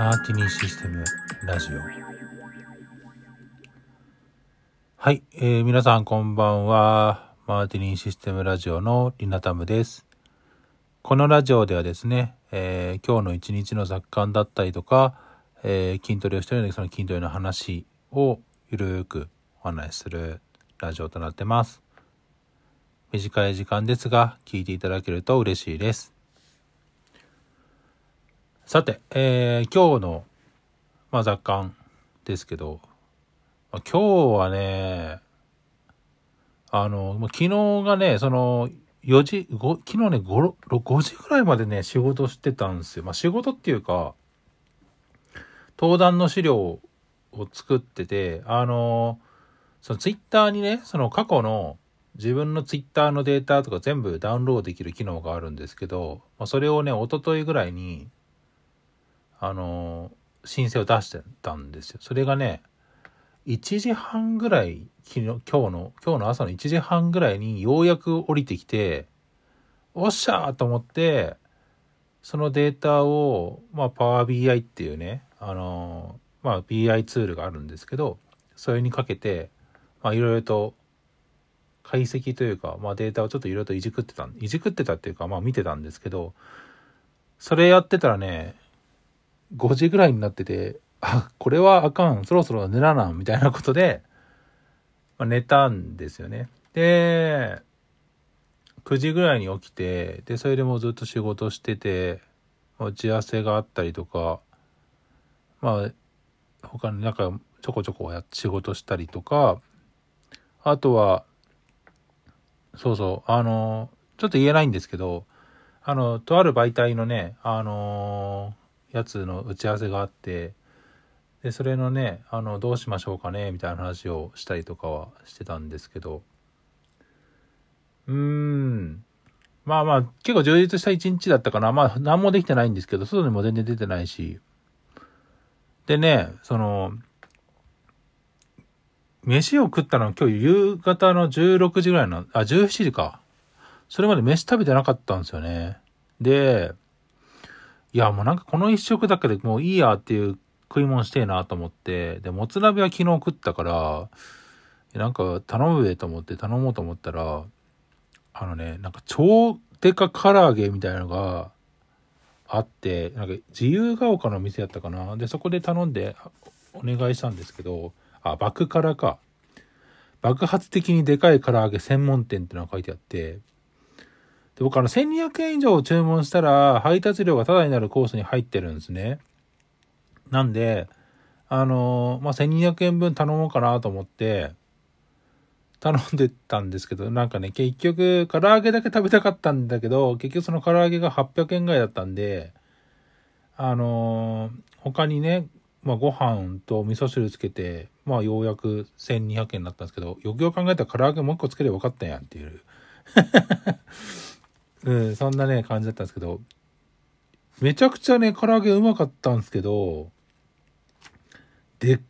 マーティニーシステムラジオ。はい、えー、皆さんこんばんは。マーティニーシステムラジオのリナタムです。このラジオではですね、えー、今日の一日の雑感だったりとか、えー、筋トレをしているのでその筋トレの話をゆるーくお話しするラジオとなってます。短い時間ですが聞いていただけると嬉しいです。さて、えー、今日の、まあ、雑感ですけど、まあ、今日はね、あの、昨日がね、その、4時、5昨日ね5、5時ぐらいまでね、仕事してたんですよ。まあ、仕事っていうか、登壇の資料を作ってて、あの、そのツイッターにね、その過去の自分のツイッターのデータとか全部ダウンロードできる機能があるんですけど、まあ、それをね、おとといぐらいに、あの、申請を出してたんですよ。それがね、1時半ぐらい、昨日、今日の、今日の朝の1時半ぐらいにようやく降りてきて、おっしゃーと思って、そのデータを、まあ、パワー BI っていうね、あの、まあ、BI ツールがあるんですけど、それにかけて、まあ、いろいろと解析というか、まあ、データをちょっといろいろといじくってた、いじくってたっていうか、まあ、見てたんですけど、それやってたらね、5時ぐらいになってて、あ、これはあかん、そろそろ寝らな、みたいなことで、まあ、寝たんですよね。で、9時ぐらいに起きて、で、それでもうずっと仕事してて、打ち合わせがあったりとか、まあ、他になんかちょこちょこや仕事したりとか、あとは、そうそう、あの、ちょっと言えないんですけど、あの、とある媒体のね、あのやつの打ち合わせがあってでそれのねあのどうしましょうかねみたいな話をしたりとかはしてたんですけど。うーん。まあまあ結構充実した一日だったかな。まあ何もできてないんですけど外にも全然出てないし。でねその飯を食ったのは今日夕方の16時ぐらいのあ17時か。それまで飯食べてなかったんですよね。でいや、もうなんかこの一食だけでもういいやっていう食い物してえなと思って、で、もつ鍋は昨日食ったから、なんか頼むべと思って頼もうと思ったら、あのね、なんか超デカ唐揚げみたいなのがあって、なんか自由が丘の店やったかな。で、そこで頼んでお願いしたんですけど、あ、爆辛か。爆発的にでかい唐揚げ専門店ってのが書いてあって、で、僕あの1200円以上注文したら配達料がタダになるコースに入ってるんですね。なんで、あのまあ、1200円分頼もうかなと思って、頼んでたんですけど、なんかね、結局、唐揚げだけ食べたかったんだけど、結局その唐揚げが800円ぐらいだったんで、あの他にね、まあ、ご飯と味噌汁つけて、まあ、ようやく1200円になったんですけど、よくよく考えたら唐揚げもう一個つければよかったんやんっていう。うん、そんなね、感じだったんですけど、めちゃくちゃね、唐揚げうまかったんですけど、でっ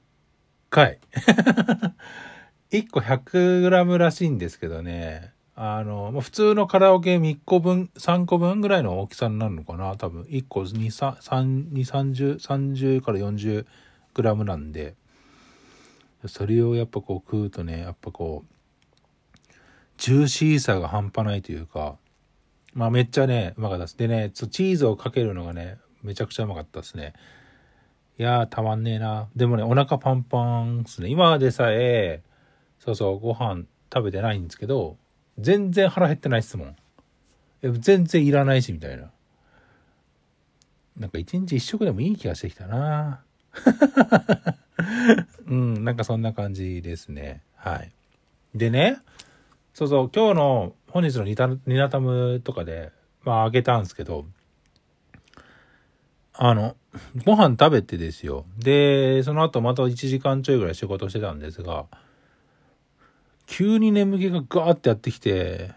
かい。1個 100g らしいんですけどね、あの、普通のカラオケ3個分、3個分ぐらいの大きさになるのかな。多分、1個2、3、2、30、30から 40g なんで、それをやっぱこう食うとね、やっぱこう、ジューシーさが半端ないというか、まあめっちゃね、うまかったです。でね、チーズをかけるのがね、めちゃくちゃうまかったですね。いやー、たまんねえな。でもね、お腹パンパンですね。今でさえ、そうそう、ご飯食べてないんですけど、全然腹減ってないっすもん。全然いらないし、みたいな。なんか一日一食でもいい気がしてきたな うん、なんかそんな感じですね。はい。でね、そうそう、今日の本日のニタニナタムとかで、まああげたんですけど、あの、ご飯食べてですよ。で、その後また1時間ちょいぐらい仕事してたんですが、急に眠気がガーってやってきて、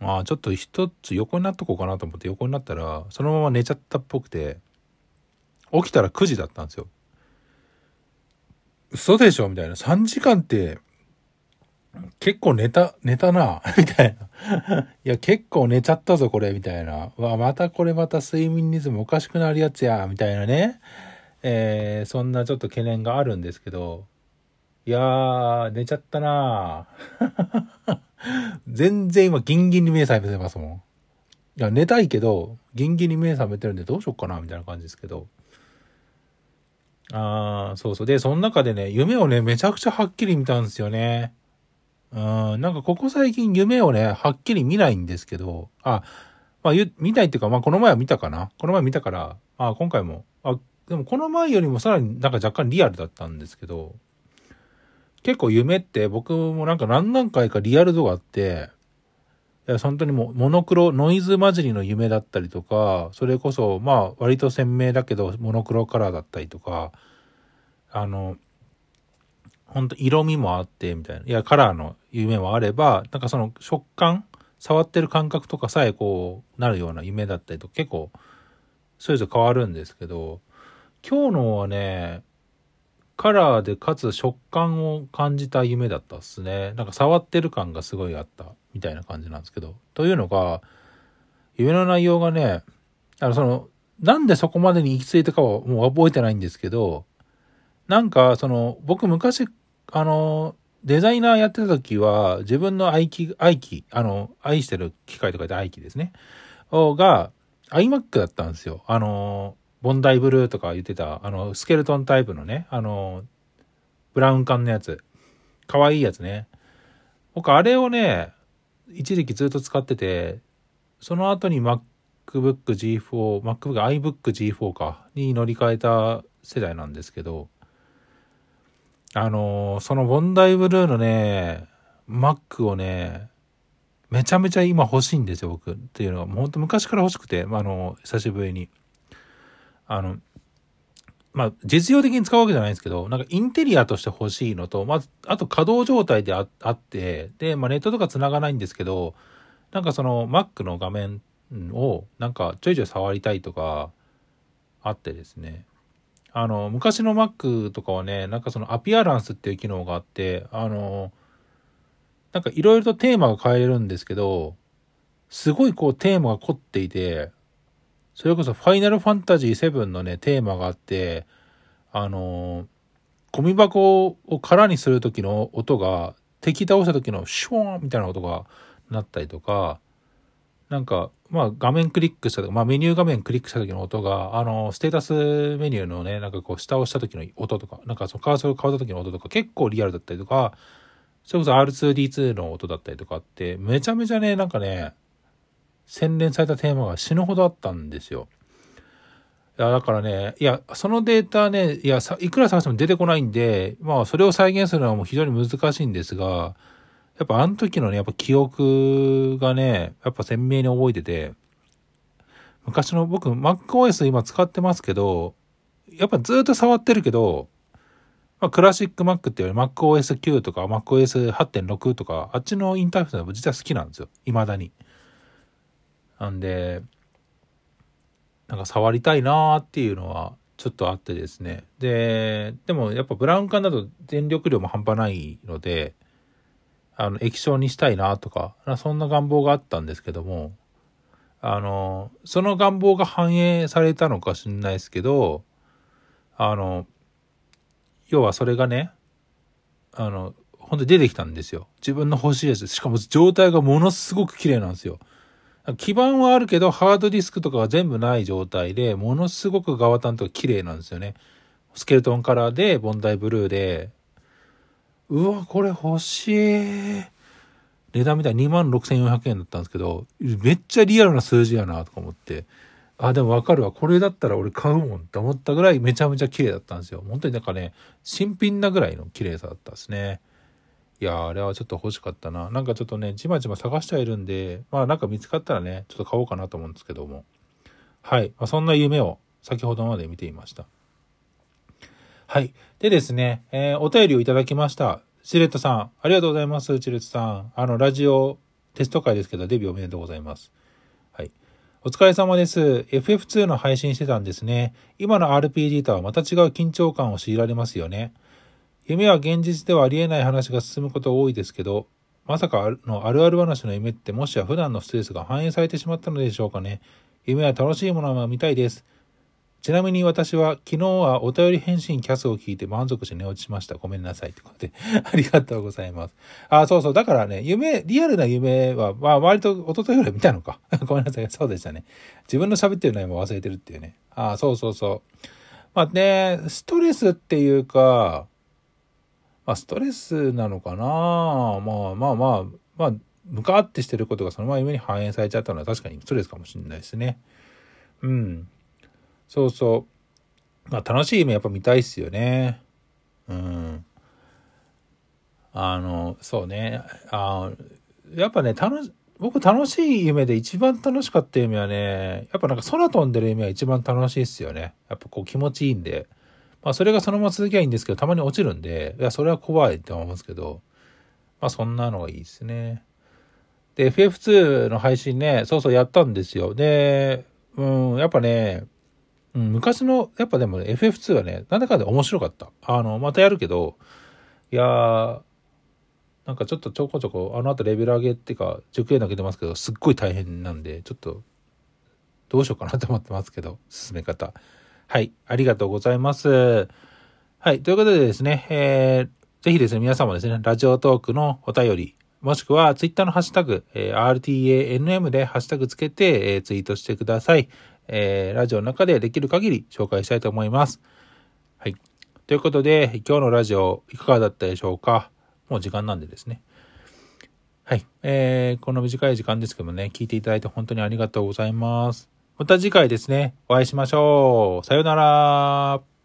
まあちょっと一つ横になっとこうかなと思って横になったら、そのまま寝ちゃったっぽくて、起きたら9時だったんですよ。嘘でしょみたいな。3時間って結構寝た、寝たな、みたいな。いや、結構寝ちゃったぞ、これ、みたいな。わ、またこれまた睡眠リズムおかしくなるやつや、みたいなね。えー、そんなちょっと懸念があるんですけど、いやー、寝ちゃったな 全然今ギンギンに目覚めてますもん。いや、寝たいけど、ギンギンに目覚めてるんでどうしよっかなみたいな感じですけど。あー、そうそう。で、その中でね、夢をね、めちゃくちゃはっきり見たんですよね。うん、なんかここ最近夢をね、はっきり見ないんですけど、あ、まあ、見たいっていうか、まあ、この前は見たかな？この前見たから、あ、今回も、あ、でもこの前よりもさらになんか若干リアルだったんですけど、結構夢って僕もなんか何何回かリアル度があって、いや、本当にもうモノクロ、ノイズ混じりの夢だったりとか、それこそ、まあ、割と鮮明だけど、モノクロカラーだったりとか、あの、本当色味もあって、みたいな。いや、カラーの夢もあれば、なんかその食感触ってる感覚とかさえこう、なるような夢だったりと結構、それぞれ変わるんですけど、今日のはね、カラーでかつ食感を感じた夢だったっすね。なんか触ってる感がすごいあったみたいな感じなんですけど。というのが、夢の内容がね、あの、その、なんでそこまでに行き着いたかはもう覚えてないんですけど、なんか、その、僕昔、あの、デザイナーやってた時は、自分の愛機、愛機、あの、愛してる機械とかで愛機ですね。が、iMac だったんですよ。あの、ボンダイブルーとか言ってた、あの、スケルトンタイプのね、あの、ブラウン管のやつ。かわいいやつね。僕、あれをね、一時期ずっと使ってて、その後に MacBook G4、MacBook iBook G4 か、に乗り換えた世代なんですけど、あのそのボンダイブルーのね、Mac をね、めちゃめちゃ今欲しいんですよ、僕。っていうのは、もうほんと昔から欲しくて、まあ、あの、久しぶりに。あの、まあ、実用的に使うわけじゃないんですけど、なんかインテリアとして欲しいのと、まず、あと稼働状態であって、で、まあ、ネットとか繋がないんですけど、なんかその Mac の画面をなんかちょいちょい触りたいとかあってですね。あの、昔の Mac とかはね、なんかそのアピアランスっていう機能があって、あの、なんかいろいろとテーマが変えれるんですけど、すごいこうテーマが凝っていて、それこそファイナルファンタジー7のね、テーマがあって、あの、ゴミ箱を空にする時の音が、敵倒した時のシュワーンみたいな音がなったりとか、なんか、まあ画面クリックしたとか、まあメニュー画面クリックした時の音が、あの、ステータスメニューのね、なんかこう下を押した時の音とか、なんかそのカーソル変わった時の音とか結構リアルだったりとか、それこそ R2D2 の音だったりとかって、めちゃめちゃね、なんかね、洗練されたテーマが死ぬほどあったんですよ。いや、だからね、いや、そのデータね、いや、いくら探しても出てこないんで、まあ、それを再現するのはもう非常に難しいんですが、やっぱあの時のね、やっぱ記憶がね、やっぱ鮮明に覚えてて、昔の僕、MacOS 今使ってますけど、やっぱずっと触ってるけど、まあ、クラシック Mac っていうより MacOS9 とか MacOS8.6 とか、あっちのインターフェースが実は好きなんですよ。未だに。なんで、なんか触りたいなーっていうのはちょっとあってですね。で、でもやっぱブラウン管だと電力量も半端ないので、あの、液晶にしたいなとか、そんな願望があったんですけども、あの、その願望が反映されたのかしんないですけど、あの、要はそれがね、あの、本当に出てきたんですよ。自分の欲しいやつ。しかも状態がものすごく綺麗なんですよ。基盤はあるけど、ハードディスクとかが全部ない状態で、ものすごく側端とか綺麗なんですよね。スケルトンカラーで、ボンダイブルーで、うわ、これ欲しい。値段みたい26,400円だったんですけど、めっちゃリアルな数字やなとか思って、あ、でもわかるわ。これだったら俺買うもんって思ったぐらいめちゃめちゃ綺麗だったんですよ。本当になんかね、新品なぐらいの綺麗さだったですね。いやあれはちょっと欲しかったな。なんかちょっとね、ちまちま探してはいるんで、まあなんか見つかったらね、ちょっと買おうかなと思うんですけども。はい。まあ、そんな夢を先ほどまで見ていました。はい。でですね、えー、お便りをいただきました。チレットさん、ありがとうございます、チレットさん。あの、ラジオテスト会ですけど、デビューおめでとうございます。はい。お疲れ様です。FF2 の配信してたんですね。今の RPG とはまた違う緊張感を強いられますよね。夢は現実ではありえない話が進むこと多いですけど、まさかのあるある話の夢ってもしや普段のストレスが反映されてしまったのでしょうかね。夢は楽しいものは見たいです。ちなみに私は昨日はお便り返信キャスを聞いて満足して寝落ちしました。ごめんなさい。ってことで、ありがとうございます。あ、そうそう。だからね、夢、リアルな夢は、まあ割と一昨日ぐらい見たのか。ごめんなさい。そうでしたね。自分の喋ってる内容も忘れてるっていうね。あ、そうそうそう。まあね、ストレスっていうか、まあストレスなのかなまあまあまあ、まあ、向かってしてることがそのまま夢に反映されちゃったのは確かにストレスかもしれないですね。うん。そうそう。まあ楽しい夢やっぱ見たいっすよね。うん。あの、そうね。あやっぱね、楽し、僕楽しい夢で一番楽しかった夢はね、やっぱなんか空飛んでる夢は一番楽しいっすよね。やっぱこう気持ちいいんで。まあそれがそのまま続きゃいいんですけど、たまに落ちるんで、いや、それは怖いって思いますけど、まあそんなのがいいですね。で、FF2 の配信ね、そうそうやったんですよ。で、うん、やっぱね、うん、昔の、やっぱでも、ね、FF2 はね、なんだかんだ面白かった。あの、またやるけど、いやー、なんかちょっとちょこちょこ、あの後レベル上げっていうか、熟練投げてますけど、すっごい大変なんで、ちょっと、どうしようかなと思ってますけど、進め方。はい、ありがとうございます。はい、ということでですね、えー、ぜひですね、皆様ですね、ラジオトークのお便り、もしくはツイッターのハッシュタグ、えー、RTANM でハッシュタグつけて、えー、ツイートしてください。えー、ラジオの中でできる限り紹介したいと思います。はい。ということで、今日のラジオいかがだったでしょうか？もう時間なんでですね。はい。えー、この短い時間ですけどもね、聞いていただいて本当にありがとうございます。また次回ですね、お会いしましょう。さようなら。